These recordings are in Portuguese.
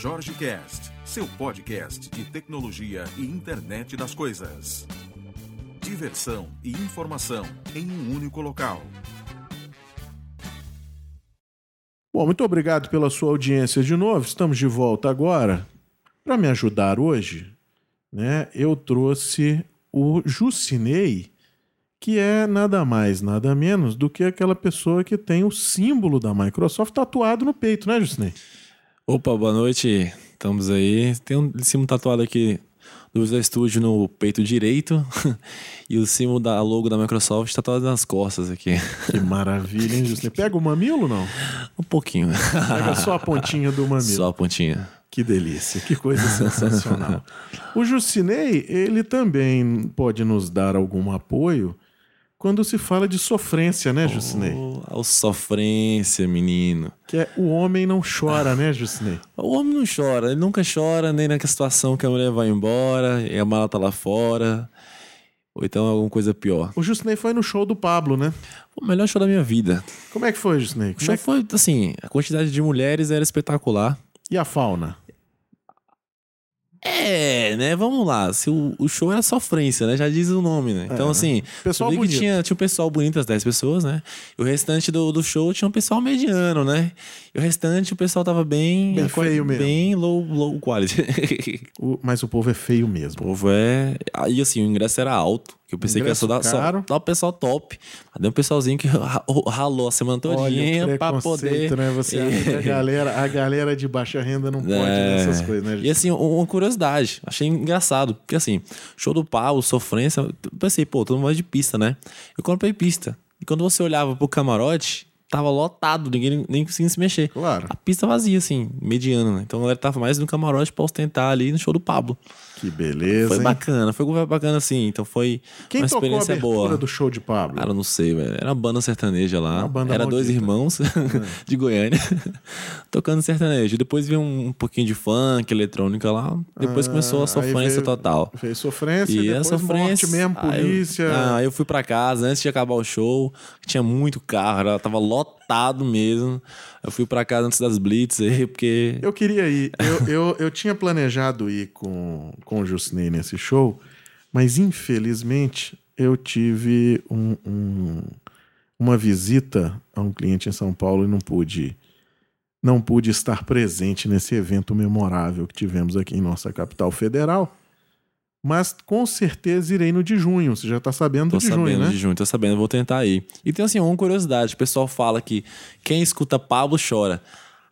Jorge Cast, seu podcast de tecnologia e internet das coisas. Diversão e informação em um único local. Bom, muito obrigado pela sua audiência de novo. Estamos de volta agora. Para me ajudar hoje, né, eu trouxe o Jucinei, que é nada mais, nada menos do que aquela pessoa que tem o símbolo da Microsoft tatuado no peito, né, Jucinei? Opa, boa noite. Estamos aí. Tem um símbolo tatuado aqui do Visual Studio no peito direito e o símbolo da logo da Microsoft tatuado nas costas aqui. Que maravilha, hein, Jucinei? Pega o mamilo não? Um pouquinho. Pega só a pontinha do mamilo. Só a pontinha. Que delícia, que coisa sensacional. o Jucinei, ele também pode nos dar algum apoio quando se fala de sofrência, né, Jucinei? Oh, a sofrência, menino. Que é o homem não chora, né, Jucinei? O homem não chora, ele nunca chora nem naquela situação que a mulher vai embora e a mala tá lá fora. Ou então alguma coisa pior. O Jucinei foi no show do Pablo, né? O melhor show da minha vida. Como é que foi, Jucinei? O show é que... foi, assim, a quantidade de mulheres era espetacular. E a fauna? É, né? Vamos lá. Se o, o, show era sofrência, né? Já diz o nome, né? Então, é, assim, pessoal bonito. Tinha, tinha um pessoal bonito, as 10 pessoas, né? E o restante do, do show tinha um pessoal mediano, né? E o restante o pessoal tava bem. Bem feio mesmo. Bem low, low quality. o, mas o povo é feio mesmo. O povo é. Aí, assim, o ingresso era alto. Que eu pensei que ia só dar, só dar o pessoal top. Mas deu um pessoalzinho que ralou a semana todinha pra poder. Né? Você a galera, a galera de baixa renda não pode é... nessas coisas, né? Gente? E assim, uma curiosidade. Achei engraçado. Porque assim, show do pau, sofrência. Eu pensei, pô, todo mundo de pista, né? Eu comprei pista. E quando você olhava pro camarote, tava lotado, ninguém nem conseguia se mexer. Claro. A pista vazia, assim, mediana, né? Então a galera tava mais no camarote pra ostentar ali no show do Pablo. Que beleza. Foi hein? bacana, foi bacana assim. Então foi Quem uma experiência tocou a boa. do show de Pablo? Cara, não sei, velho. Era uma banda sertaneja lá. Uma banda Era maldita. dois irmãos de Goiânia tocando sertanejo. Depois veio um pouquinho de funk, eletrônica lá. Depois Ah, começou a sofrência veio- total. Fez sofrência E e a depois sofrência. morte mesmo, Aí eu- polícia. Ah, eu fui pra casa antes de acabar o show. Tinha muito carro, ela tava lotado mesmo. Eu fui pra casa antes das blitz aí, porque. Eu queria ir. Eu, eu, eu tinha planejado ir com, com o Jusney nesse show, mas infelizmente eu tive um- um- uma visita a um cliente em São Paulo e não pude. Não pude estar presente nesse evento memorável que tivemos aqui em nossa capital federal. Mas com certeza irei no de junho. Você já está sabendo Tô de sabendo junho, né? de junho, tô sabendo, vou tentar ir. E tem assim, uma curiosidade: o pessoal fala que quem escuta Pablo chora.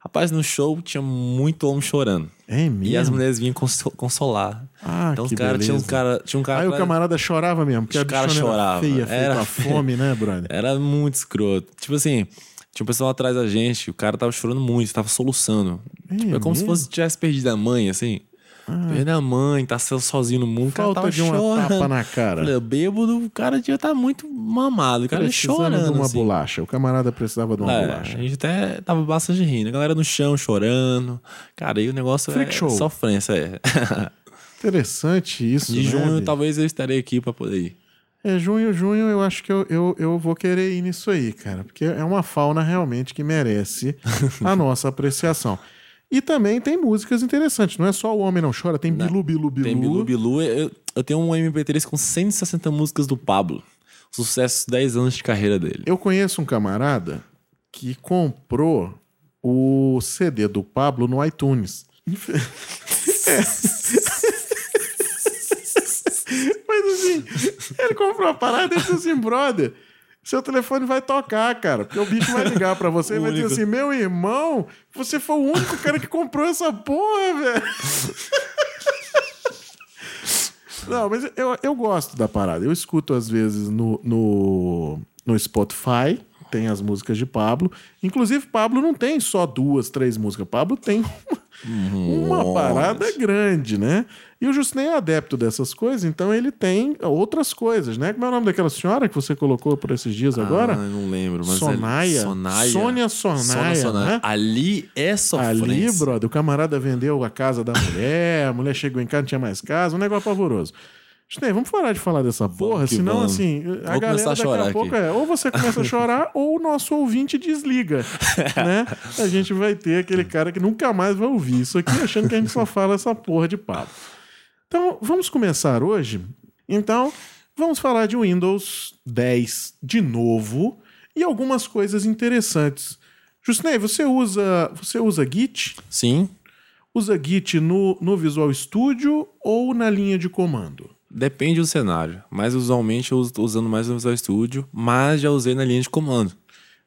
Rapaz, no show tinha muito homem chorando. É mesmo. E as mulheres vinham conso- consolar. Ah, então, que os cara, tinha um beleza. cara, tinha um cara. Aí o pra- camarada chorava mesmo, porque Os a cara chorava. feia, feia Era feia. fome, né, brother? Era muito escroto. Tipo assim, tinha um pessoal atrás da gente, o cara tava chorando muito, tava soluçando. tipo, é como se mesmo? fosse tivesse perdido a mãe, assim. Perdido a mãe, tá so- sozinho no mundo, cara Falta tava de uma chorando. tapa na cara. Falei, bêbado, o cara devia estar muito mamado. O cara Precisando chorando. de uma assim. bolacha. O camarada precisava de uma É, bolacha. a gente até tava bastante rindo. A galera no chão chorando. Cara, aí o negócio Freak é show. sofrência, é. Interessante isso, De né, junho, talvez eu estarei aqui pra poder ir. É, junho, junho, eu acho que eu, eu, eu vou querer ir nisso aí, cara. Porque é uma fauna realmente que merece a nossa apreciação. E também tem músicas interessantes. Não é só O Homem Não Chora, tem Bilu Bilu Bilu. Tem Bilu Bilu. Eu, eu tenho um MP3 com 160 músicas do Pablo. Sucesso 10 anos de carreira dele. Eu conheço um camarada que comprou o CD do Pablo no iTunes. Mas assim, ele comprou a parada e disse assim, brother, seu telefone vai tocar, cara. Porque o bicho vai ligar pra você e vai dizer assim, meu irmão, você foi o único cara que comprou essa porra, velho. Não, mas eu, eu gosto da parada. Eu escuto às vezes no, no, no Spotify, tem as músicas de Pablo. Inclusive, Pablo não tem só duas, três músicas. Pablo tem uma, uma parada grande, né? E o Justinei é adepto dessas coisas, então ele tem outras coisas, né? Como é o nome daquela senhora que você colocou por esses dias agora? Ah, não lembro. Mas Sonaia. É... Sonaia. Sônia Sonaia, né? Ali é sofrência. Ali, brother, o camarada vendeu a casa da mulher, a mulher chegou em casa, não tinha mais casa, um negócio pavoroso. Justinei, vamos parar de falar dessa porra, senão vamos. assim, a Vou galera a daqui chorar a pouco aqui. é, ou você começa a chorar ou o nosso ouvinte desliga, né? A gente vai ter aquele cara que nunca mais vai ouvir isso aqui achando que a gente só fala essa porra de papo. Então, vamos começar hoje. Então, vamos falar de Windows 10 de novo e algumas coisas interessantes. Justinei, você usa, você usa Git? Sim, Usa Git no, no Visual Studio ou na linha de comando? depende do cenário. Mas usualmente eu tô usando mais no Visual Studio, mas já usei na linha de comando.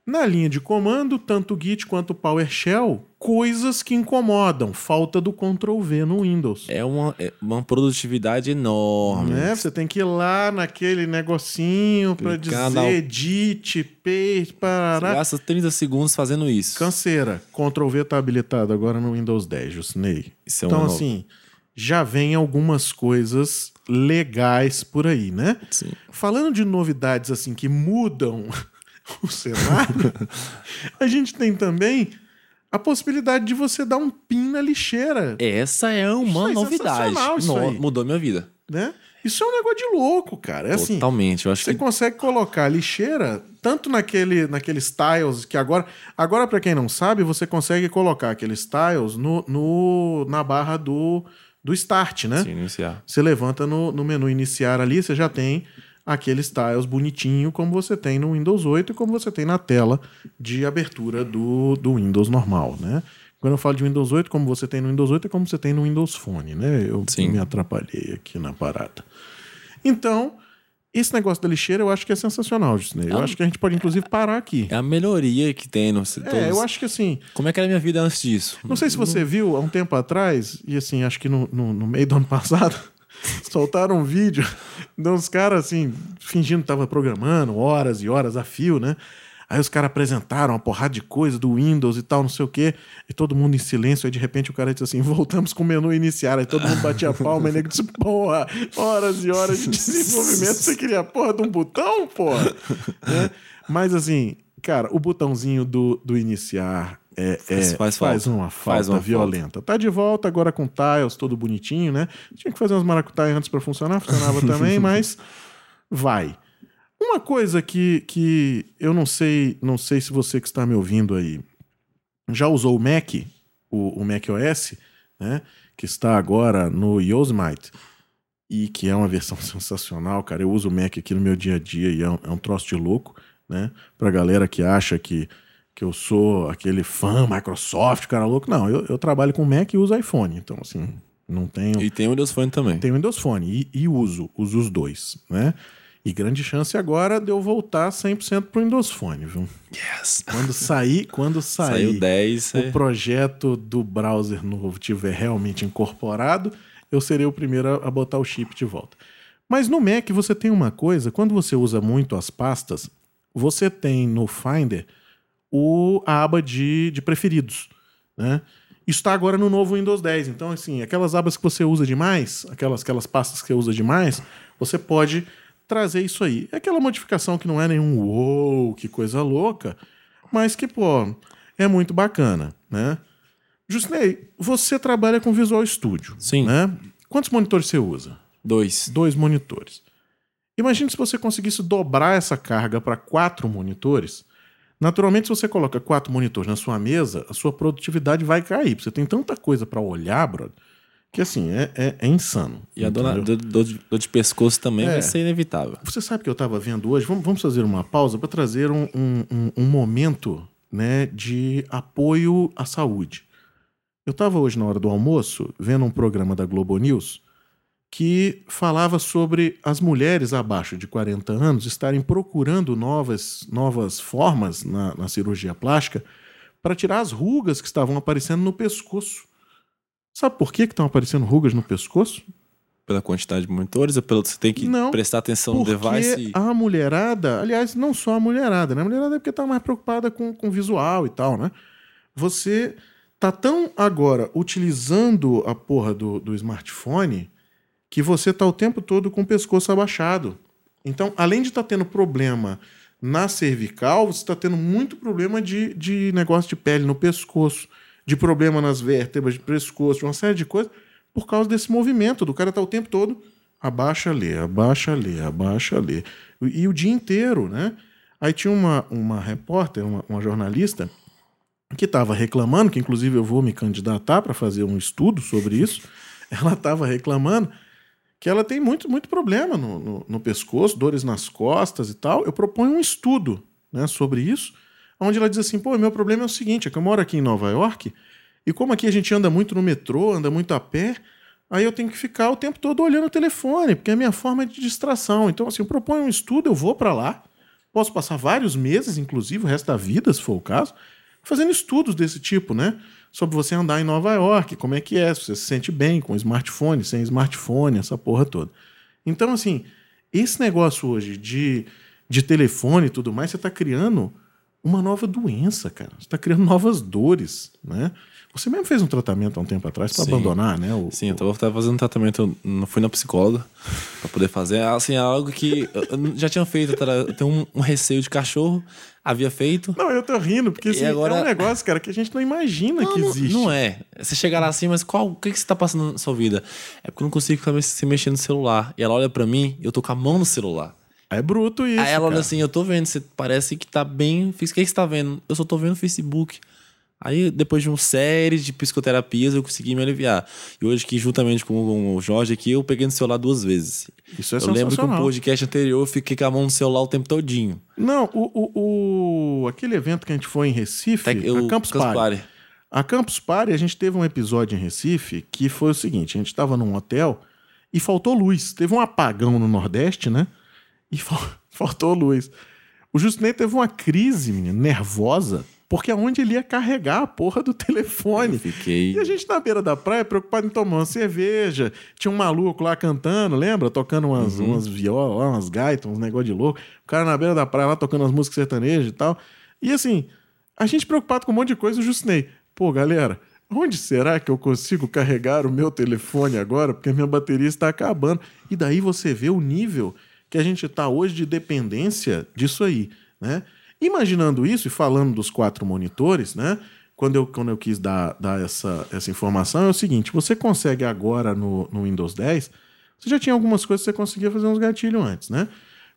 Na linha de comando, tanto o Git quanto o PowerShell, coisas que incomodam, falta do Ctrl V no Windows. É uma, é uma produtividade enorme. Né? Você tem que ir lá naquele negocinho para dizer na- edit, paste, Você parará. gasta 30 segundos fazendo isso. Canseira. Ctrl V tá habilitado agora no Windows 10, Jusney. Isso é então, uma nova- assim, já vem algumas coisas legais por aí, né? Sim. Falando de novidades assim que mudam o cenário, a gente tem também a possibilidade de você dar um pin na lixeira, Essa é uma Isso é novidade. sensacional, isso No- mudou minha vida. né? Isso é um negócio de louco, cara. É assim, Totalmente. Eu acho você que consegue colocar a lixeira tanto naquele, naqueles tiles que agora, agora para quem não sabe, você consegue colocar aqueles tiles no, no, na barra do, do start, né? Sim, iniciar. Você levanta no, no menu iniciar ali, você já tem aqueles tiles bonitinho, como você tem no Windows 8 e como você tem na tela de abertura do, do Windows normal, né? Quando eu falo de Windows 8, como você tem no Windows 8 é como você tem no Windows Phone, né? Eu Sim. me atrapalhei aqui na parada. Então, esse negócio da lixeira eu acho que é sensacional, Disney. Eu Ah. acho que a gente pode, inclusive, parar aqui. É a melhoria que tem no É, eu acho que assim, Como é que era a minha vida antes disso? não sei se você viu há um tempo atrás, e assim, acho que no, no, no meio do ano passado, soltaram um vídeo de uns caras assim, fingindo que tava programando horas e horas a fio, né? Aí os caras apresentaram uma porrada de coisa do Windows e tal, não sei o quê, e todo mundo em silêncio. Aí de repente o cara disse assim: voltamos com o menu iniciar. Aí todo mundo batia a palma e nego disse: porra, horas e horas de desenvolvimento. Você queria a porra de um botão, porra? Né? Mas assim, cara, o botãozinho do, do iniciar é, é- Faz- faz faz falta. uma falta Faz uma violenta. Tá de volta agora com tiles, todo bonitinho, né? Tinha que fazer umas maracutaias antes pra funcionar, funcionava também, mas vai. Uma coisa que, que eu não sei, não sei se você que está me ouvindo aí já usou o Mac, o, o Mac OS, né? Que está agora no Yosemite e que é uma versão sensacional, cara. Eu uso o Mac aqui no meu dia a dia e é um, é um troço de louco, né? Pra galera que acha que, que eu sou aquele fã Microsoft, cara louco. Não, eu, eu trabalho com Mac e uso iPhone. Então, assim, não tenho. E tem o Windows Phone também. Tenho Windows Phone e, e uso, uso os dois, né? E grande chance agora de eu voltar 100% pro Windows Phone, viu? Yes. Quando sair, quando sair Saiu 10. o é- projeto do browser novo tiver realmente incorporado, eu serei o primeiro a, a botar o chip de volta. Mas no Mac você tem uma coisa, quando você usa muito as pastas, você tem no Finder o, a aba de, de preferidos, né? Isso está agora no novo Windows 10. Então, assim, aquelas abas que você usa demais, aquelas, aquelas pastas que você usa demais, você pode trazer isso aí. É aquela modificação que não é nenhum uou, que coisa louca, mas que, pô, é muito bacana, né? Justinei, você trabalha com Visual Studio. Sim. Né? Quantos monitores você usa? Dois. Dois monitores. Imagine se você conseguisse dobrar essa carga para quatro monitores. Naturalmente, se você coloca quatro monitores na sua mesa, a sua produtividade vai cair. porque Você tem tanta coisa para olhar, brother, que assim, é, é, é insano. E a dor, entendeu? dor, dor de, dor de pescoço também É. vai ser inevitável. Você sabe que eu estava vendo hoje? Vamos, vamos fazer uma pausa para trazer um, um, um- um momento né, de apoio à saúde. Eu estava hoje, na hora do almoço, vendo um programa da Globo News que falava sobre as mulheres abaixo de 40 anos estarem procurando novas, novas formas na, na cirurgia plástica para tirar as rugas que estavam aparecendo no pescoço. Sabe por que que estão aparecendo rugas no pescoço? Pela quantidade de monitores, ou pelo você tem que Não, prestar atenção no device. e- a mulherada, aliás, não só a mulherada, né? A mulherada é porque tá mais preocupada com, com visual e tal, né? Você tá tão agora utilizando a porra do, do smartphone que você tá o tempo todo com o pescoço abaixado. Então, além de estar tendo problema na cervical, você está tendo muito problema de, de negócio de pele no pescoço, de problema nas vértebras de pescoço, uma série de coisas, por causa desse movimento, do cara tá o tempo todo abaixa, lê, abaixa, lê, abaixa, lê. E, e o dia inteiro, né? Aí tinha uma, uma repórter, uma, uma jornalista, que estava reclamando, que inclusive eu vou me candidatar para fazer um estudo sobre isso. Ela estava reclamando que ela tem muito, muito problema no, no, no, pescoço, dores nas costas e tal. Eu proponho um estudo né, sobre isso, onde ela diz assim: pô, meu problema é o seguinte, é que eu moro aqui em Nova York, e como aqui a gente anda muito no metrô, anda muito a pé, aí eu tenho que ficar o tempo todo olhando o telefone, porque é a minha forma de distração. Então, assim, eu proponho um estudo, eu vou para lá, posso passar vários meses, inclusive, o resto da vida, se for o caso, fazendo estudos desse tipo, né? Sobre você andar em Nova York, como é que é, se você se sente bem com smartphone, sem smartphone, essa porra toda. Então, assim, esse negócio hoje de, de telefone e tudo mais, você está criando uma nova doença, cara. Você está criando novas dores, né? Você mesmo fez um tratamento há um tempo atrás para abandonar, né? O, Sim, eu estava fazendo um tratamento, não fui na psicóloga para poder fazer. Assim, é algo que eu já tinha feito, eu tenho um, um, receio de cachorro, havia feito. Não, eu tô rindo, porque assim, agora... é um negócio, cara, que a gente não imagina não, que existe. Não, é. Você chegar lá assim, mas qual, o que, que você tá passando na sua vida? É porque eu não consigo ficar se mexendo no celular. E ela olha para mim, eu tô com a mão no celular. É bruto isso. Aí ela olha assim, eu tô vendo, você parece que tá bem. O que, você tá vendo? Eu só tô vendo o Facebook. Aí, depois de uma série de psicoterapias, eu consegui me aliviar. E hoje, que juntamente com o Jorge aqui, eu peguei no celular duas vezes. Isso é Eu lembro que no podcast anterior eu fiquei com a mão no celular o tempo todinho. Não, o, o, o aquele evento que a gente foi em Recife, Tec, a Campus, Campus Party. Party. A Campus Party, a gente teve um episódio em Recife que foi o seguinte: a gente estava num hotel e faltou luz. Teve um apagão no Nordeste, né? E faltou luz. O Justinei teve uma crise, menino, nervosa porque aonde ele ia carregar a porra do telefone. Eu fiquei. E a gente na beira da praia, preocupado em tomar uma cerveja. Tinha um maluco lá cantando, lembra? Tocando umas, uhum. umas violas, umas gaitas, uns negócio de louco. O cara na beira da praia lá tocando as músicas sertanejas e tal. E assim, a gente preocupado com um monte de coisa, o Justinei. Pô, galera, onde será que eu consigo carregar o meu telefone agora? Porque a minha bateria está acabando. E daí você vê o nível que a gente está hoje de dependência disso aí, né? Imaginando isso e falando dos quatro monitores, né? Quando eu, quando eu quis dar, dar essa, essa informação, é o seguinte: você consegue agora no, no Windows 10, você já tinha algumas coisas que você conseguia fazer uns gatilhos antes, né?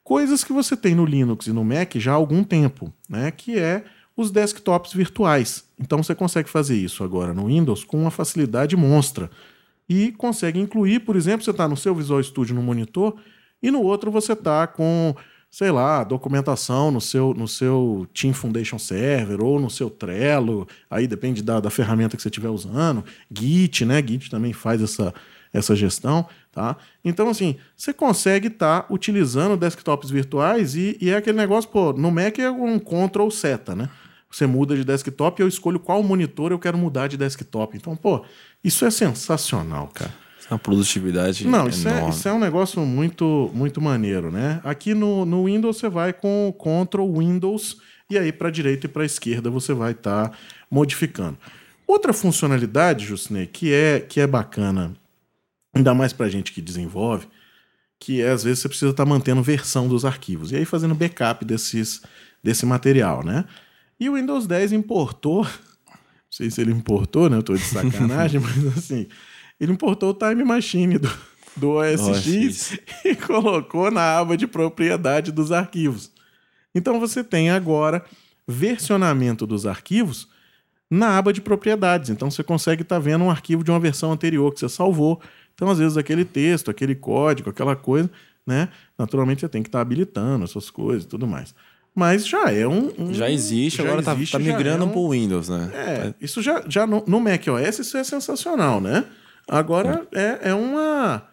Coisas que você tem no Linux e no Mac já há algum tempo, né? Que é os desktops virtuais. Então você consegue fazer isso agora no Windows com uma facilidade monstra. E consegue incluir, por exemplo, você está no seu Visual Studio no monitor e no outro você está com sei lá, documentação no seu, no seu Team Foundation Server ou no seu Trello, aí depende da, da ferramenta que você estiver usando, Git, né? Git também faz essa, essa gestão, tá? Então, assim, você consegue estar tá utilizando desktops virtuais e, e, é aquele negócio, pô, no Mac é um Ctrl seta, né? Você muda de desktop e eu escolho qual monitor eu quero mudar de desktop. Então, pô, isso é sensacional, cara. Uma produtividade Não, isso é, isso é, um negócio muito, muito maneiro, né? Aqui no, no Windows você vai com Ctrl Windows e aí para a direita e para a esquerda você vai estar tá modificando. Outra funcionalidade, Jusney, que é, que é bacana, ainda mais para gente que desenvolve, que é às vezes você precisa estar tá mantendo versão dos arquivos e aí fazendo backup desses, desse material, né? E o Windows 10 importou, não sei se ele importou, né? Eu tô de sacanagem, mas assim, ele importou o Time Machine do, do OS, OS X e colocou na aba de propriedade dos arquivos. Então você tem agora versionamento dos arquivos na aba de propriedades. Então você consegue estar tá vendo um arquivo de uma versão anterior que você salvou. Então, às vezes, aquele texto, aquele código, aquela coisa, né? Naturalmente você tem que estar tá habilitando essas coisas e tudo mais. Mas já é um. um já existe, já agora está tá, tá migrando é um, para o Windows, né? É, isso já, já no, no macOS isso é sensacional, né? Agora é, é uma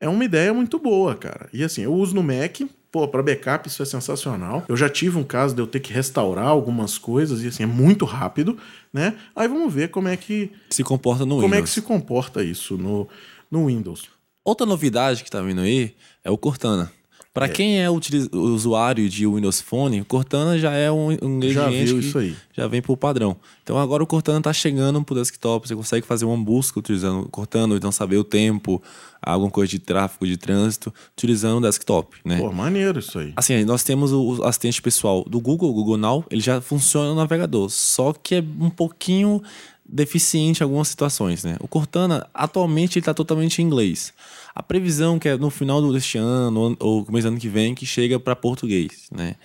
é uma ideia muito boa, cara. E assim, eu uso no Mac, pô, para backup isso é sensacional. Eu já tive um caso de eu ter que restaurar algumas coisas e assim é muito rápido, né? Aí vamos ver como é que se comporta no como Windows. Como é que se comporta isso no, no Windows. Outra novidade que tá vindo aí é o Cortana. Para é. quem é usuário de Windows Phone, o Cortana já é um, um ingrediente já isso aí. já vem pro padrão. Então agora o Cortana está chegando pro desktop, você consegue fazer uma busca utilizando o Cortana, então saber o tempo, alguma coisa de tráfego, de trânsito, utilizando o desktop, né? Pô, maneiro isso aí. Assim, nós temos o assistente pessoal do Google, o Google Now, ele já funciona no navegador, só que é um pouquinho deficiente em algumas situações, né? O Cortana, atualmente, ele está totalmente em inglês. A previsão que é no final deste ano ou começo do ano que vem que chega para português, né?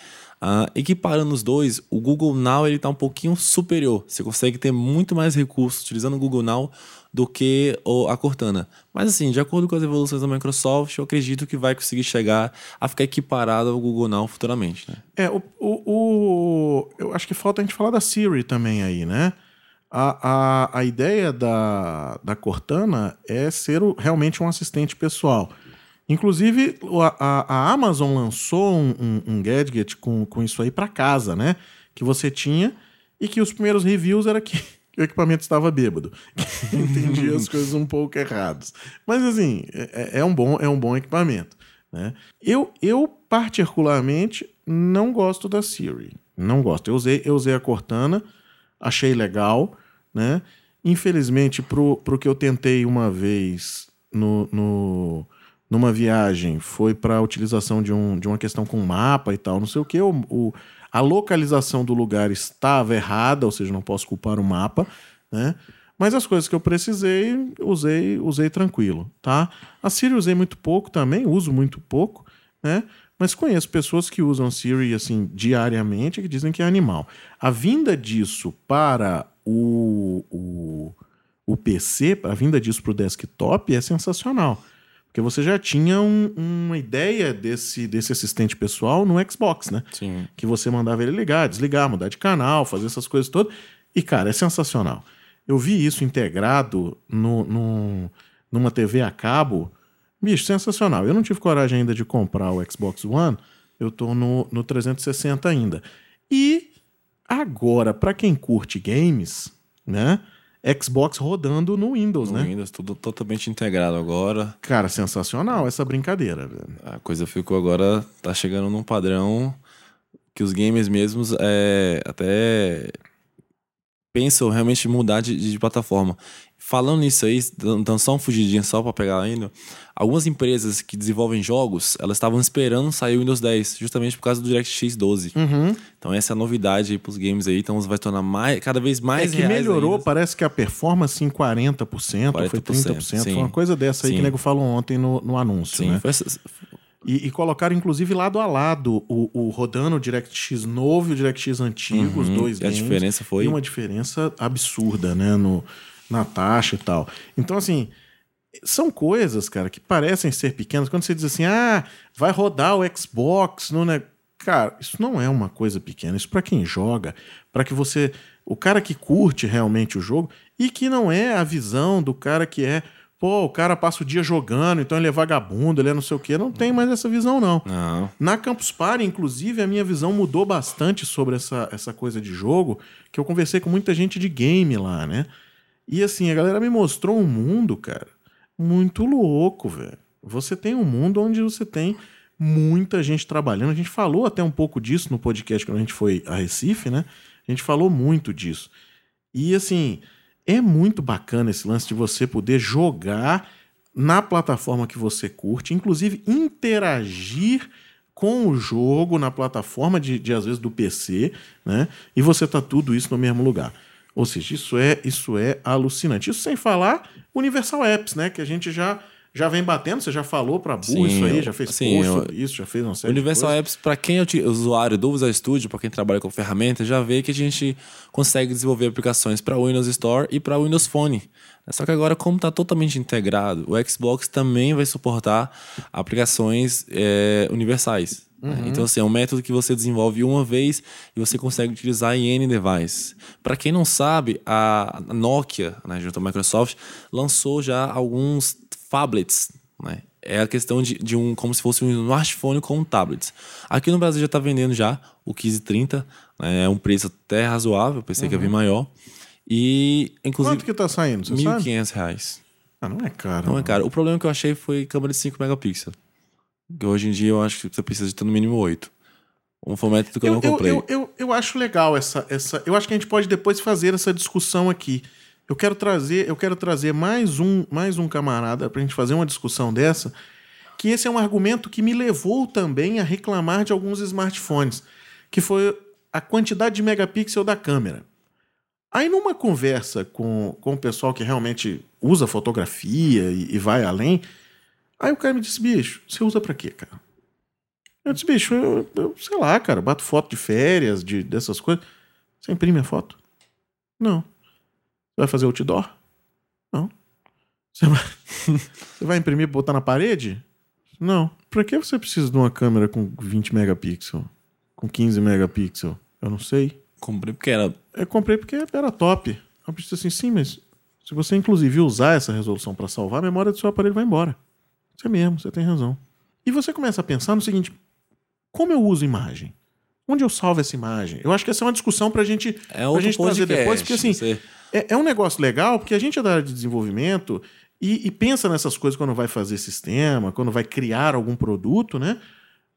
Uh, equiparando os dois, o Google Now ele está um pouquinho superior. Você consegue ter muito mais recursos utilizando o Google Now do que a Cortana. Mas assim, de acordo com as evoluções da Microsoft, eu acredito que vai conseguir chegar a ficar equiparado ao Google Now futuramente. Né? É, o, o, o, eu acho que falta a gente falar da Siri também aí, né? A, a, a ideia da, da Cortana é ser o, realmente um assistente pessoal. Inclusive, a, a Amazon lançou um, um, um, gadget com, com isso aí para casa, né? Que você tinha e que os primeiros reviews era que o equipamento estava bêbado. Entendi as coisas um pouco erradas. Mas assim, é, é, é, um, bom, é um bom equipamento. Né? Eu, eu, particularmente, não gosto da Siri. Não gosto. Eu usei, eu usei a Cortana, achei legal. Né? Infelizmente, pro, pro que eu tentei uma vez no, no numa viagem foi para a utilização de, um, de uma questão com mapa e tal, não sei o que, o, o, a localização do lugar estava errada, ou seja, não posso culpar o mapa, né? Mas as coisas que eu precisei, usei, usei tranquilo, tá? A Siri usei muito pouco também, uso muito pouco, né? Mas conheço pessoas que usam Siri assim diariamente que dizem que é animal. A vinda disso para o, o, o PC, a vinda disso para o desktop é sensacional. Porque você já tinha um, uma ideia desse, desse assistente pessoal no Xbox, né? Sim. Que você mandava ele ligar, desligar, mudar de canal, fazer essas coisas todas. E, cara, é sensacional. Eu vi isso integrado no, no, numa TV a cabo. Bicho, sensacional. Eu não tive coragem ainda de comprar o Xbox One. Eu tô no, no 360 ainda. E agora, para quem curte games, né? Xbox rodando no Windows, no né? Windows, tudo totalmente integrado agora. Cara, sensacional essa brincadeira. Velho. A coisa ficou agora, tá chegando num padrão que os gamers mesmos é, até pensam realmente mudar de, de plataforma. Falando nisso aí, dando só um fugidinho só para pegar ainda, algumas empresas que desenvolvem jogos, elas estavam esperando sair o Windows 10, justamente por causa do DirectX 12. Uhum. Então essa é a novidade aí pros games aí, então vai tornar mais, cada vez mais É que melhorou, ainda. parece que a performance em 40%, 40% foi 30%, sim. foi uma coisa dessa aí sim. que o nego falou ontem no, no anúncio, sim, né? Foi. E, e, colocaram, inclusive, lado a lado o, o rodando o DirectX novo e o DirectX antigo, uhum, os dois e games. a diferença foi... E uma diferença absurda, né? No, na taxa e tal. Então, assim, são coisas, cara, que parecem ser pequenas. Quando você diz assim, ah, vai rodar o Xbox no. Né? Cara, isso não é uma coisa pequena. Isso para quem joga, para que você. O cara que curte realmente o jogo e que não é a visão do cara que é. Pô, o cara passa o dia jogando, então ele é vagabundo, ele é não sei o quê. Não tem mais essa visão, não. não. Na Campus Party, inclusive, a minha visão mudou bastante sobre essa, essa coisa de jogo, que eu conversei com muita gente de game lá, né? E assim, a galera me mostrou um mundo, cara, muito louco, velho. Você tem um mundo onde você tem muita gente trabalhando. A gente falou até um pouco disso no podcast quando a gente foi a Recife, né? A gente falou muito disso. E assim, é muito bacana esse lance de você poder jogar na plataforma que você curte, inclusive interagir com o jogo na plataforma de, de às vezes do PC, né? E você tá tudo isso no mesmo lugar. Ou seja, isso é, isso é alucinante. Isso sem falar Universal Apps, né? Que a gente já já vem batendo, você já falou para Bu isso aí, já fez sim, curso sobre isso, já fez uma série Universal Apps, para quem é usuário do Visual Studio, para quem trabalha com ferramenta, já vê que a gente consegue desenvolver aplicações para Windows Store e para Windows Phone. Só que agora, como está totalmente integrado, o Xbox também vai suportar aplicações é, universais. Uhum. Então, assim, é um método que você desenvolve uma vez e você consegue utilizar em N devices. Para quem não sabe, a Nokia, né, junto à Microsoft, lançou já alguns phablets, né? É a questão de, de um como se fosse um smartphone com um tablet. Aqui no Brasil já está vendendo já o 1530, né? é um preço até razoável, pensei uhum. que ia vir uhum. maior. E, inclusive. Quanto que está saindo? 1.500 reais. Ah, não é caro. Não, não é caro. O problema que eu achei foi câmera de 5 megapixels. Hoje em dia eu acho que você precisa de ter no mínimo 8. Um foi método que eu, eu não comprei. Eu, eu, eu, acho legal essa, essa. Eu acho que a gente pode depois fazer essa discussão aqui. Eu quero trazer, eu quero trazer mais um, mais um camarada para a gente fazer uma discussão dessa. Que esse é um argumento que me levou também a reclamar de alguns smartphones, que foi a quantidade de megapixel da câmera. Aí, numa conversa com, com o pessoal que realmente usa fotografia e, e vai além, aí o cara me disse: bicho, você usa pra quê, cara? Eu disse: bicho, eu, eu sei lá, cara, bato foto de férias, de, dessas coisas. Você imprime a foto? Não. Você vai fazer outdoor? Não. Você vai, você vai imprimir e botar na parede? Não. Pra que você precisa de uma câmera com 20 megapixels? Com 15 megapixels? Eu não sei. Comprei porque era. Eu comprei porque era top. Eu disse assim, sim, mas se você inclusive usar essa resolução para salvar, a memória do seu aparelho vai embora. Isso é mesmo, você tem razão. E você começa a pensar no seguinte: como eu uso imagem? Onde eu salvo essa imagem? Eu acho que essa é uma discussão pra gente, É pra gente trazer depois, porque assim, é, é um negócio legal, porque a gente é da área de desenvolvimento e, e pensa nessas coisas quando vai fazer sistema, quando vai criar algum produto, né?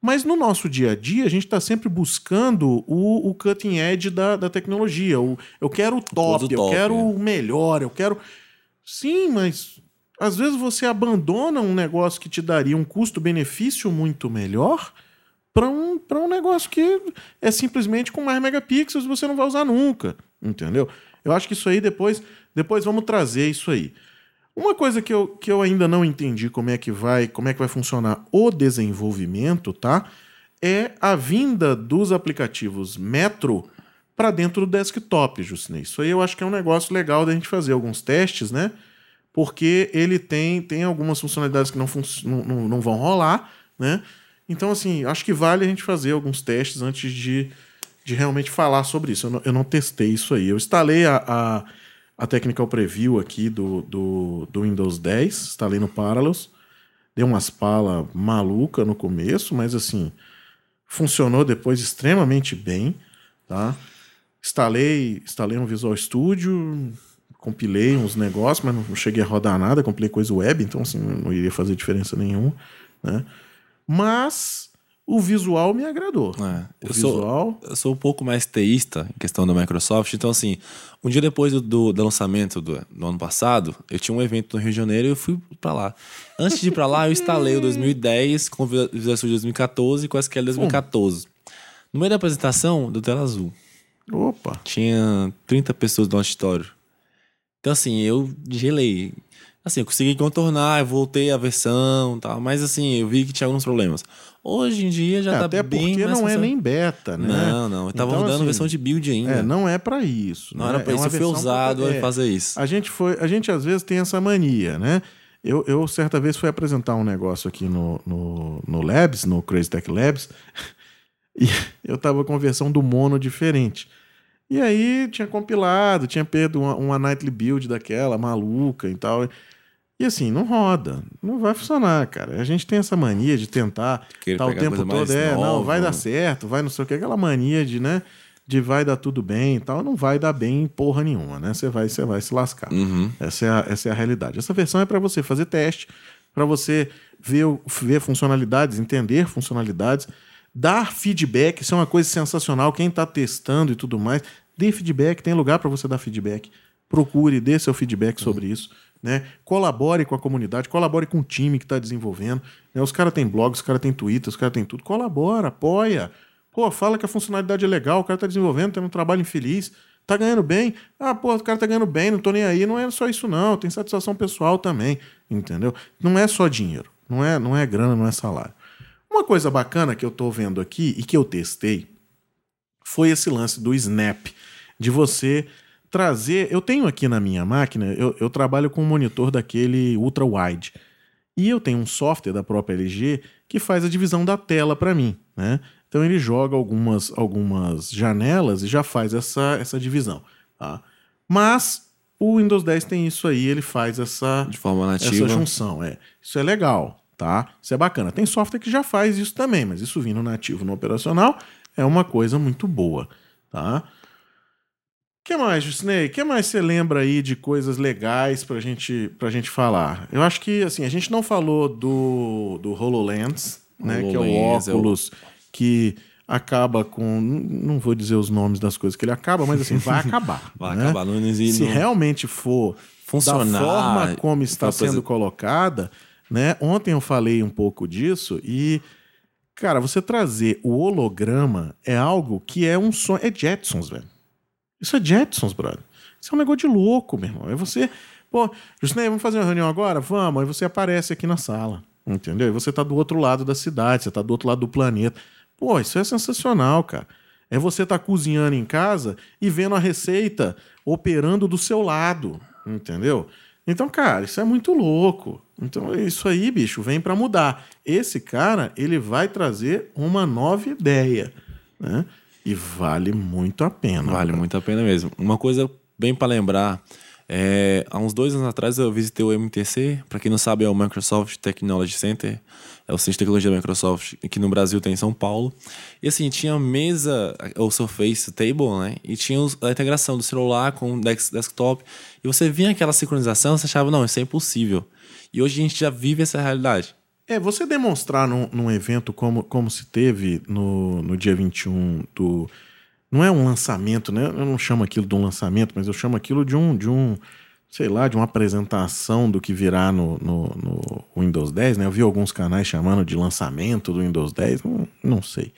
Mas no nosso dia a dia, a gente está sempre buscando o, o cutting edge da, da tecnologia. O, eu quero o top, eu top, quero é. o melhor, eu quero. Sim, mas às vezes você abandona um negócio que te daria um custo-benefício muito melhor para um, um negócio que é simplesmente com mais megapixels você não vai usar nunca. Entendeu? Eu acho que isso aí depois, depois vamos trazer isso aí. Uma coisa que eu, que eu ainda não entendi como é que vai, como é que vai funcionar o desenvolvimento, tá? É a vinda dos aplicativos Metro para dentro do desktop, Justinei. Isso aí eu acho que é um negócio legal da gente fazer alguns testes, né? Porque ele tem, tem algumas funcionalidades que não, fun não, não, vão rolar, né? Então, assim, acho que vale a gente fazer alguns testes antes de, de realmente falar sobre isso. Eu não, eu não testei isso aí. Eu instalei a, a, a Technical Preview aqui do, do, do Windows 10, instalei no Parallels. Deu umas pala maluca no começo, mas assim, funcionou depois extremamente bem, tá? Instalei, instalei um Visual Studio, compilei uns negócios, mas não cheguei a rodar nada, compilei coisa web, então assim, não iria fazer diferença nenhuma, né? Mas o visual me agradou. É, o eu sou- visual, Eu sou um pouco mais teísta em questão da Microsoft, então assim, um dia depois do, do, do lançamento do, do ano passado, eu tinha um evento no Rio de Janeiro e eu fui pra lá. Antes de ir pra lá, eu instalei o 2010 com o Visual Studio 2014 e com o SQL 2014. No meio da apresentação, do tela azul. opa, Tinha 30 pessoas no auditório. Então, assim, eu gelei. Assim, eu consegui contornar, eu voltei a versão e tal, mas assim, eu vi que tinha alguns problemas. Hoje em dia já É, tá até bem porque não é nem beta, né? Não, não, eu tava Então, rodando assim, versão de build ainda. É, não é pra isso. Não né? era pra É isso, eu fui ousado pra- é. fazer isso. A gente foi, a gente às vezes tem essa mania, né? Eu, eu certa vez fui apresentar um negócio aqui no, no, no Labs, no Crazy Tech Labs, e eu tava com a versão do mono diferente. E aí tinha compilado, tinha pego uma, uma nightly build daquela maluca e tal. E assim, não roda, não vai funcionar, cara. A gente tem essa mania de tentar Querer tá o tempo todo, é, não, nova. vai dar certo, vai não sei o que, aquela mania de, né, de vai dar tudo bem e tal, não vai dar bem porra nenhuma, né? Você vai, você vai se lascar. Uhum. Essa é a, essa é a realidade. Essa versão é para você fazer teste, para você ver, ver funcionalidades, entender funcionalidades, dar feedback. Isso é uma coisa sensacional. Quem está testando e tudo mais, dê feedback. Tem lugar para você dar feedback. Procure, dê seu feedback sobre isso. Né? Colabore com a comunidade, colabore com o time que está desenvolvendo. né? Os caras têm blog, os caras têm Twitter, os caras têm tudo. Colabora, apoia. Pô, fala que a funcionalidade é legal, o cara tá desenvolvendo, tem um trabalho infeliz, tá ganhando bem. Ah, pô, o cara tá ganhando bem, não tô nem aí. Não é só isso, não. Tem satisfação pessoal também, entendeu? Não é só dinheiro, não é, não é grana, não é salário. Uma coisa bacana que eu tô vendo aqui e que eu testei foi esse lance do Snap, de você trazer. Eu tenho aqui na minha máquina, eu, eu trabalho com um monitor daquele ultra wide. E eu tenho um software da própria LG que faz a divisão da tela para mim, né? Então ele joga algumas, algumas janelas e já faz essa, essa divisão, tá? Mas o Windows 10 tem isso aí, ele faz essa, De forma essa nativa. junção, é. Isso é legal, tá? Isso é bacana. Tem software que já faz isso também, mas isso vindo nativo no operacional é uma coisa muito boa, tá? O que mais, Disney? O que mais você lembra aí de coisas legais pra gente, pra gente falar? Eu acho que, assim, a gente não falou do, do HoloLens, né? Que é o HoloLens é o- óculos que acaba com... Não vou dizer os nomes das coisas que ele acaba, mas assim, vai acabar. Vai né? acabar. Não, não, Se realmente for Funcionar, da forma como está sendo fazer- colocada, né? Ontem eu falei um pouco disso e, cara, você trazer o holograma é algo que é um sonho. É Jetsons, velho. Isso é Jetsons, brother. Isso é um negócio de louco, meu irmão. É você. Pô, Jusnei, vamos fazer uma reunião agora? Vamos. Aí você aparece aqui na sala. Entendeu? E você tá do outro lado da cidade, você tá do outro lado do planeta. Pô, isso é sensacional, cara. É você tá cozinhando em casa e vendo a receita operando do seu lado, entendeu? Então, cara, isso é muito louco. Então, isso aí, bicho, vem para mudar. Esse cara, ele vai trazer uma nova ideia, né? E vale muito a pena. Vale cara. muito a pena mesmo. Uma coisa bem para lembrar, é, há uns dois anos atrás eu visitei o MTC, para quem não sabe é o Microsoft Technology Center, é o Centro de Tecnologia da Microsoft, que no Brasil tem em São Paulo. E assim, tinha mesa, o Surface Table, né? E tinha a integração do celular com o desktop. E você via aquela sincronização, você achava, não, isso é impossível. E hoje a gente já vive essa realidade. É, você demonstrar num, num evento como, como se teve no, no dia 21 do. Não é um lançamento, né? Eu não chamo aquilo de um lançamento, mas eu chamo aquilo de um. De um sei lá, de uma apresentação do que virá no, no, no, Windows 10, né? Eu vi alguns canais chamando de lançamento do Windows 10, não, não sei.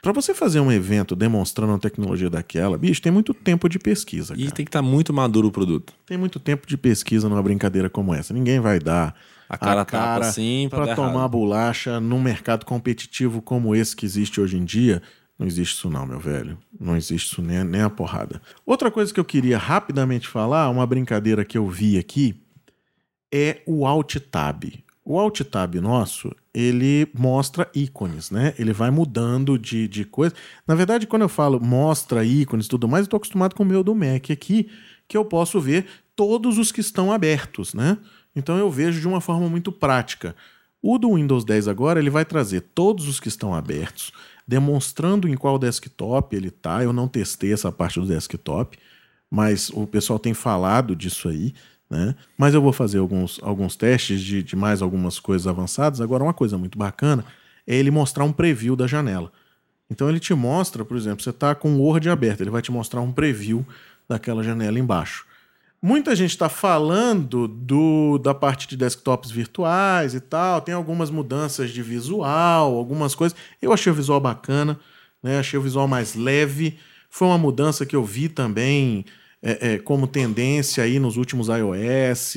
Para você fazer um evento demonstrando a tecnologia daquela, bicho, tem muito tempo de pesquisa. E cara. tem que estar tá muito maduro o produto. Tem muito tempo de pesquisa numa brincadeira como essa. Ninguém vai dar a cara, a cara assim para tomar errado. bolacha num mercado competitivo como esse que existe hoje em dia não existe isso não, meu velho. Não existe isso nem, nem a porrada. Outra coisa que eu queria rapidamente falar, uma brincadeira que eu vi aqui, é o Alt Tab. O Alt Tab nosso, ele mostra ícones, né? Ele vai mudando de, de coisa. Na verdade, quando eu falo mostra ícones e tudo mais, eu estou acostumado com o meu do Mac aqui, que eu posso ver todos os que estão abertos, né? Então eu vejo de uma forma muito prática. O do Windows 10 agora, ele vai trazer todos os que estão abertos demonstrando em qual desktop ele está. Eu não testei essa parte do desktop, mas o pessoal tem falado disso aí. Né? Mas eu vou fazer alguns, alguns testes de, de mais algumas coisas avançadas. Agora, uma coisa muito bacana é ele mostrar um preview da janela. Então ele te mostra, por exemplo, você está com o Word aberto, ele vai te mostrar um preview daquela janela embaixo. Muita gente está falando do, da parte de desktops virtuais e tal. Tem algumas mudanças de visual, algumas coisas. Eu achei o visual bacana, né? achei o visual mais leve. Foi uma mudança que eu vi também é, é, como tendência aí nos últimos iOS,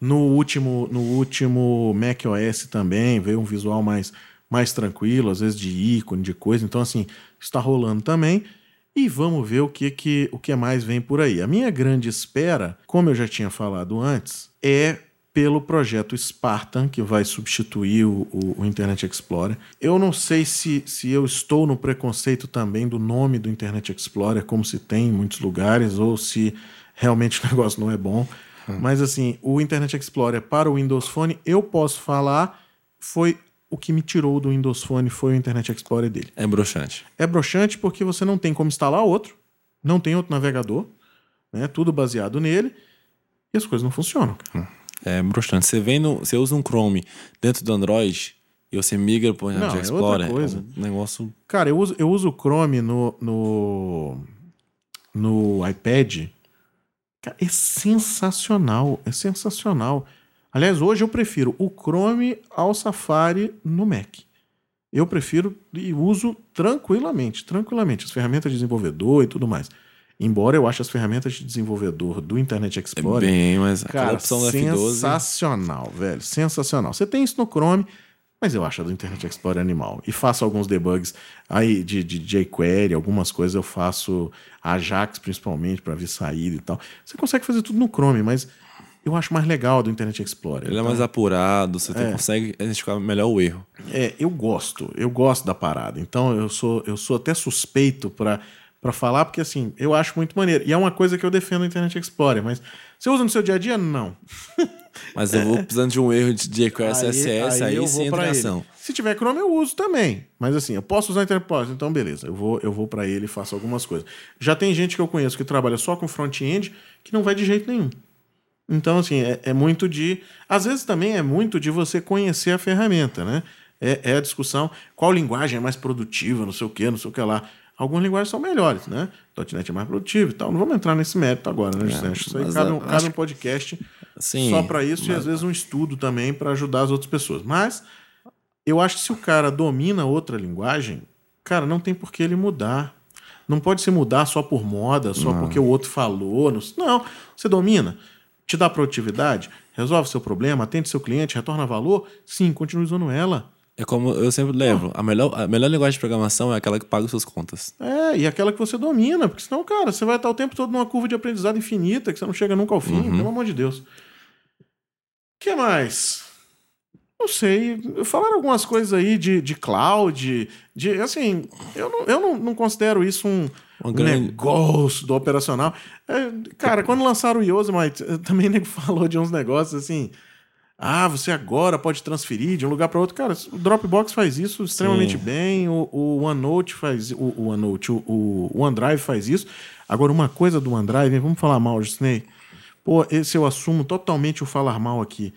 no último, no último macOS também. Veio um visual mais, mais tranquilo, às vezes de ícone, de coisa. Então, assim, está rolando também. E vamos ver o que, que, o que mais vem por aí. A minha grande espera, como eu já tinha falado antes, é pelo projeto Spartan, que vai substituir o, o, o, Internet Explorer. Eu não sei se, se eu estou no preconceito também do nome do Internet Explorer, como se tem em muitos lugares, ou se realmente o negócio não é bom. Hum. Mas assim, o Internet Explorer para o Windows Phone, eu posso falar, foi o que me tirou do Windows Phone foi o Internet Explorer dele. É broxante. É broxante porque você não tem como instalar outro, não tem outro navegador, né? Tudo baseado nele e as coisas não funcionam. Cara. É broxante. Você vem no, você usa um Chrome dentro do Android e você migra para o Internet não, Explorer. É, coisa. é um negócio. Cara, eu uso, eu uso o Chrome no, no, no iPad. Cara, é sensacional. É sensacional. Aliás, hoje eu prefiro o Chrome ao Safari no Mac. Eu prefiro e uso tranquilamente, tranquilamente, as ferramentas de desenvolvedor e tudo mais. Embora eu ache as ferramentas de desenvolvedor do Internet Explorer. É bem, mas cara, opção da F12... sensacional, velho. Sensacional. Você tem isso no Chrome, mas eu acho a do Internet Explorer animal. E faço alguns debugs aí de, de jQuery, algumas coisas eu faço Ajax principalmente para ver saída e tal. Você consegue fazer tudo no Chrome, mas eu acho mais legal do Internet Explorer. Ele então, é mais apurado, você é, consegue identificar melhor o erro. É, eu gosto, eu gosto da parada. Então eu sou, eu sou até suspeito para para falar, porque assim, eu acho muito maneiro. E é uma coisa que eu defendo no Internet Explorer, mas você usa no seu dia a dia? Não. Mas eu vou precisando de um erro de jQuery CSS, aí, aí, aí sim entra ação. Se tiver Chrome, eu uso também. Mas assim, eu posso usar Internet Explorer, então beleza, eu vou, eu vou para ele e faço algumas coisas. Já tem gente que eu conheço que trabalha só com front-end que não vai de jeito nenhum. Então, assim, é, é, muito de. Às vezes também é muito de você conhecer a ferramenta, né? É, é, a discussão qual linguagem é mais produtiva, não sei o que, não sei o que lá. Algumas linguagens são melhores, né? .NET é mais produtivo e tal. Não vamos entrar nesse mérito agora, né, José? É, isso aí cabe, um, cabe um podcast sim, só para isso mas... e às vezes um estudo também para ajudar as outras pessoas. Mas eu acho que se o cara domina outra linguagem, cara, não tem por que ele mudar. Não pode se mudar só por moda, só porque o outro falou. Não, não, você domina, te dá produtividade, resolve seu problema, atende seu cliente, retorna valor. Sim, continue usando ela. É como eu sempre lembro, a melhor, a melhor linguagem de programação é aquela que paga suas contas. É, e aquela que você domina, porque senão, cara, você vai estar o tempo todo numa curva de aprendizado infinita, que você não chega nunca ao fim, pelo amor de Deus. O que mais? Não sei. Falaram algumas coisas aí de, de cloud, de. Assim, eu não, eu não, não considero isso um, Uma um grande- negócio do operacional. É, cara, quando lançaram o Yosemite, eh, também nego falou de uns negócios assim. Ah, você agora pode transferir de um lugar para outro. Cara, o Dropbox faz isso extremamente Sim. bem, o, o OneNote faz o, o OneNote, o, o OneDrive faz isso. Agora, uma coisa do OneDrive, vamos falar mal, Disney. Pô, esse eu assumo totalmente o falar mal aqui.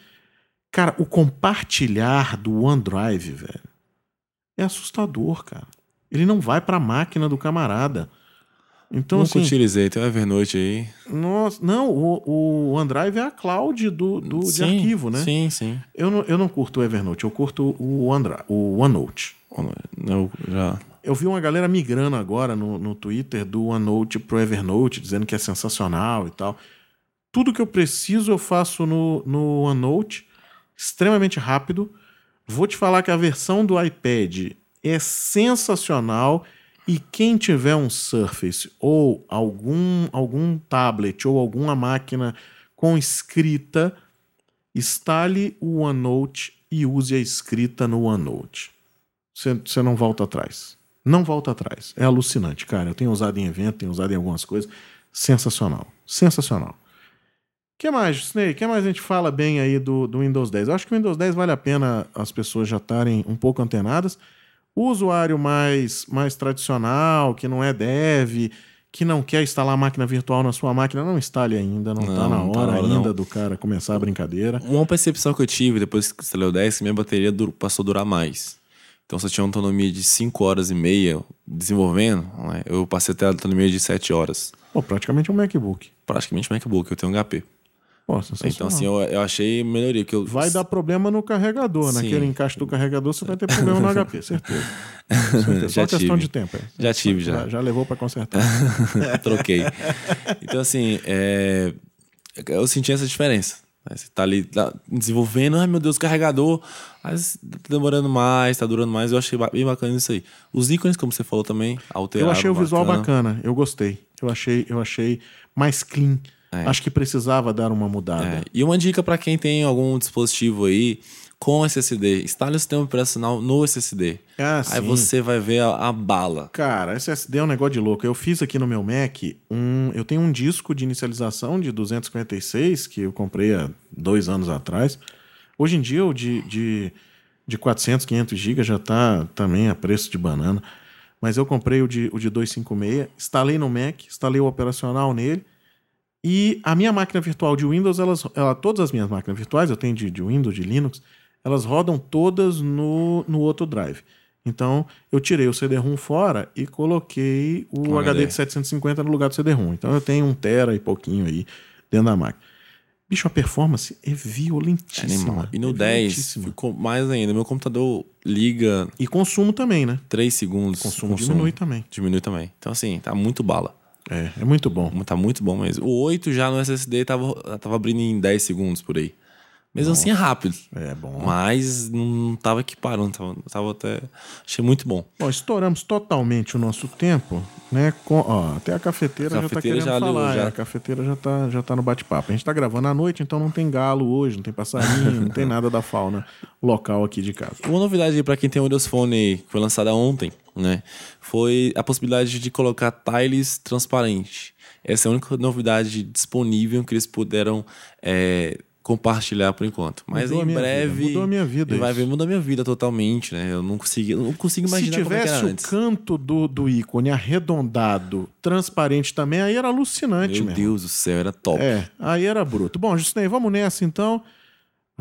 Cara, o compartilhar do OneDrive, velho, é assustador, cara. Ele não vai para a máquina do camarada. Então, Nunca assim, utilizei, tem o Evernote aí. nossa, não, o, o OneDrive é a cloud do, do, de Sim, arquivo, né? Sim, sim. Eu não, eu não curto o Evernote, eu curto o, OneDrive, o OneNote. Eu já. Eu vi uma galera migrando agora no, no Twitter do OneNote pro Evernote, dizendo que é sensacional e tal. Tudo que eu preciso eu faço no, no OneNote, extremamente rápido. Vou te falar que a versão do iPad é sensacional e quem tiver um Surface ou algum, algum tablet ou alguma máquina com escrita, instale o OneNote e use a escrita no OneNote. Você não volta atrás. Não volta atrás. É alucinante, cara. Eu tenho usado em evento, tenho usado em algumas coisas. Sensacional. Sensacional. O que mais, Snake? O que mais a gente fala bem aí do, do Windows 10? Eu acho que o Windows 10 vale a pena as pessoas já estarem um pouco antenadas. O usuário mais, mais tradicional, que não é dev, que não quer instalar máquina virtual na sua máquina, não instale ainda. Não, está na tá hora na hora, ainda não. do cara começar a brincadeira. Uma percepção que eu tive depois que instalei o 10 é que minha bateria passou a durar mais. Então, se eu tinha uma autonomia de 5 horas e meia desenvolvendo, né, eu passei a ter a autonomia de 7 horas. Pô, praticamente um MacBook. Praticamente MacBook, eu tenho um HP. Pô. Então, assim, eu, eu achei melhoria. Que eu, Vai dar problema no carregador. Sim. Naquele encaixe do carregador, você vai ter problema no HP, certeza. certeza. Só Já questão tive. de tempo. é. Já tive, já. Já, levou para consertar. Troquei. Então, assim, é, eu senti essa diferença. né? Você tá ali tá desenvolvendo, ai meu Deus, carregador, mas tá demorando mais, tá durando mais. Eu achei bem bacana isso aí. Os ícones, como você falou também, alteraram. Eu achei o visual bacana. Eu gostei. Eu achei, eu achei mais clean. Acho que precisava dar uma mudada. É, E uma dica para quem tem algum dispositivo aí com SSD, instale o sistema operacional no SSD. Ah, aí sim. você vai ver a, a bala. Cara, SSD é um negócio de louco. Eu fiz aqui no meu Mac um. Eu tenho um disco de inicialização de 256 que eu comprei há dois anos atrás. Hoje em dia o de, de, de 400, 500 GB já tá também a preço de banana. Mas eu comprei o de, o de 256, instalei no Mac, instalei o operacional nele. E a minha máquina virtual de Windows, elas, ela, todas as minhas máquinas virtuais, eu tenho de, de Windows, de Linux, elas rodam todas no, no outro drive. Então, eu tirei o CD-ROM fora e coloquei o Um HD de 750 no lugar do CD-ROM. Então, eu tenho um tera e pouquinho aí dentro da máquina. Bicho, a performance é violentíssima. E no é 10 violentíssima. ficou mais ainda. Meu computador liga E consumo também, né? 3 segundos. Consumo diminui também. Diminui também. Então, assim, tá muito bala. É, é muito bom. Tá muito bom mesmo. O 8 já no SSD tava, tava abrindo em 10 segundos por aí. Mesmo assim é rápido. É bom. Mas não tava equiparando. Tava, tava até. Achei muito bom. Bom, estouramos totalmente o nosso tempo, né? Com, ó, até a cafeteira, já tá Cafeteira querendo já falar. já. é, A cafeteira já tá, já tá no bate-papo. A gente tá gravando à noite, então não tem galo hoje, não tem passarinho, não tem nada da fauna local aqui de casa. Uma novidade pra quem tem o Windows Phone que foi lançada ontem, né? Foi a possibilidade de colocar tiles transparente. Essa é a única novidade disponível que eles puderam é, compartilhar por enquanto. Mas Mudou em breve. vida, mudou a minha vida Vai ver, mudou a minha vida totalmente, né? Eu não consegui, eu não consigo Se imaginar como é tivesse o antes. canto do, do ícone arredondado, transparente também, aí era alucinante, Meu meu. Deus do céu, era top. É, aí era bruto. Bom, Justinei, vamos nessa então.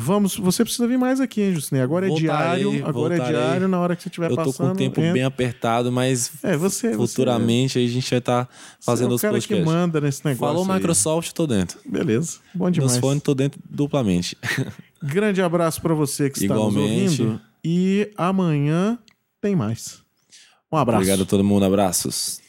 Vamos, você precisa vir mais aqui, hein, Justinei? Agora é Voltarei, diário, agora é voltarei. diário, na hora que você estiver eu tô passando. com o tempo entra. bem apertado, mas É, você- futuramente aí a gente vai estar fazendo Você é o os cara que podcasts. manda nesse negócio. Falou aí. Microsoft, tô dentro. Beleza, bom demais. Meus fones tô dentro duplamente. Grande abraço para você que está nos Igualmente. ouvindo. E amanhã tem mais. Um abraço. Obrigado a todo mundo, abraços.